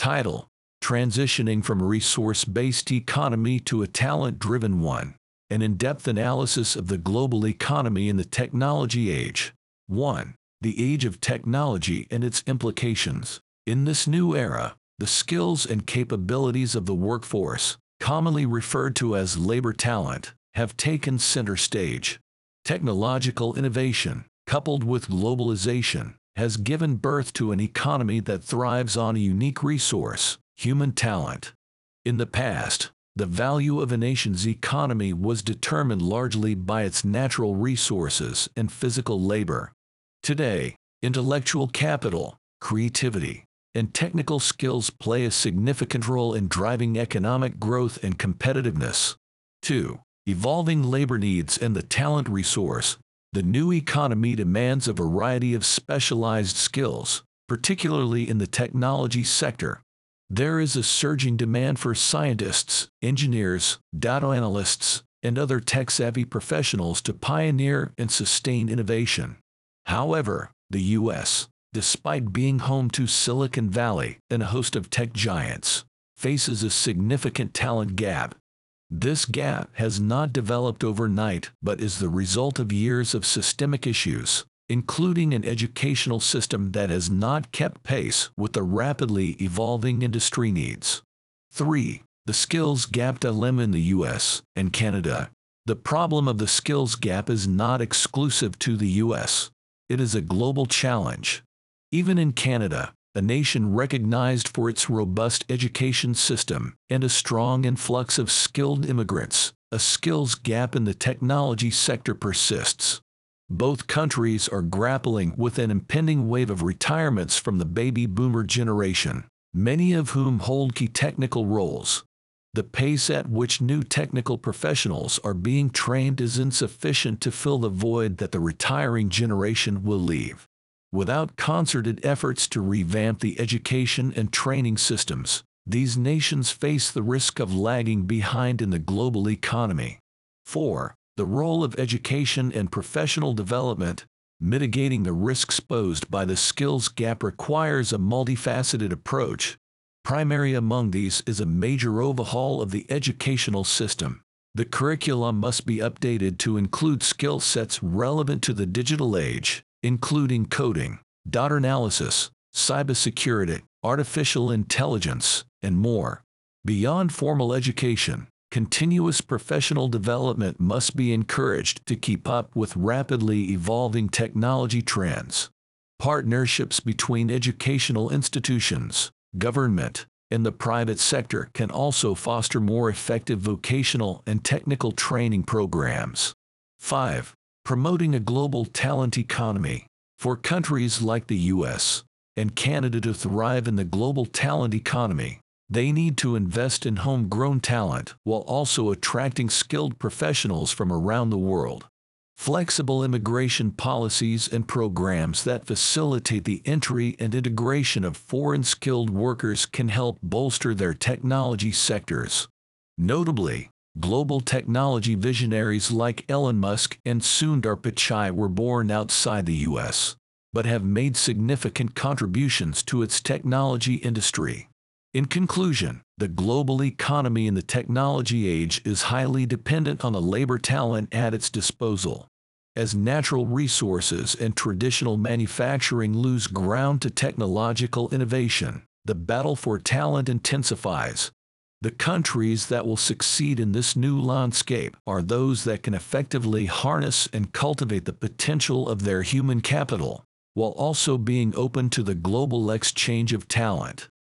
Title Transitioning from a resource based economy to a talent driven one. An in depth analysis of the global economy in the technology age. 1. The age of technology and its implications. In this new era, the skills and capabilities of the workforce, commonly referred to as labor talent, have taken center stage. Technological innovation, coupled with globalization, has given birth to an economy that thrives on a unique resource, human talent. In the past, the value of a nation's economy was determined largely by its natural resources and physical labor. Today, intellectual capital, creativity, and technical skills play a significant role in driving economic growth and competitiveness. 2. Evolving labor needs and the talent resource. The new economy demands a variety of specialized skills, particularly in the technology sector, there is a surging demand for scientists, engineers, data analysts, and other tech savvy professionals to pioneer and sustain innovation. However, the U.S., despite being home to Silicon Valley and a host of tech giants, faces a significant talent gap. This gap has not developed overnight but is the result of years of systemic issues, including an educational system that has not kept pace with the rapidly evolving industry needs. 3. The skills gap dilemma in the US and Canada. The problem of the skills gap is not exclusive to the US. It is a global challenge. Even in Canada, a nation recognized for its robust education system and a strong influx of skilled immigrants, a skills gap in the technology sector persists. Both countries are grappling with an impending wave of retirements from the baby boomer generation, many of whom hold key technical roles. The pace at which new technical professionals are being trained is insufficient to fill the void that the retiring generation will leave. Without concerted efforts to revamp the education and training systems, these nations face the risk of lagging behind in the global economy. 4 the role of education and professional development, mitigating the risks posed by the skills gap requires a multifaceted approach. Primary among these is a major overhaul of the educational system. The curriculum must be updated to include skill sets relevant to the digital age, including coding, data analysis, cybersecurity, artificial intelligence, and more. Beyond formal education, Continuous professional development must be encouraged to keep up with rapidly evolving technology trends. Partnerships between educational institutions, government, and the private sector can also foster more effective vocational and technical training programs. 5. Promoting a global talent economy. For countries like the US and Canada to thrive in the global talent economy, they need to invest in homegrown talent while also attracting skilled professionals from around the world. Flexible immigration policies and programs that facilitate the entry and integration of foreign skilled workers can help bolster their technology sectors. Notably, global technology visionaries like Elon Musk and Sundar Pichai were born outside the U.S., but have made significant contributions to its technology industry. In conclusion, the global economy in the technology age is highly dependent on the labor talent at its disposal. As natural resources and traditional manufacturing lose ground to technological innovation, the battle for talent intensifies. The countries that will succeed in this new landscape are those that can effectively harness and cultivate the potential of their human capital, while also being open to the global exchange of talent.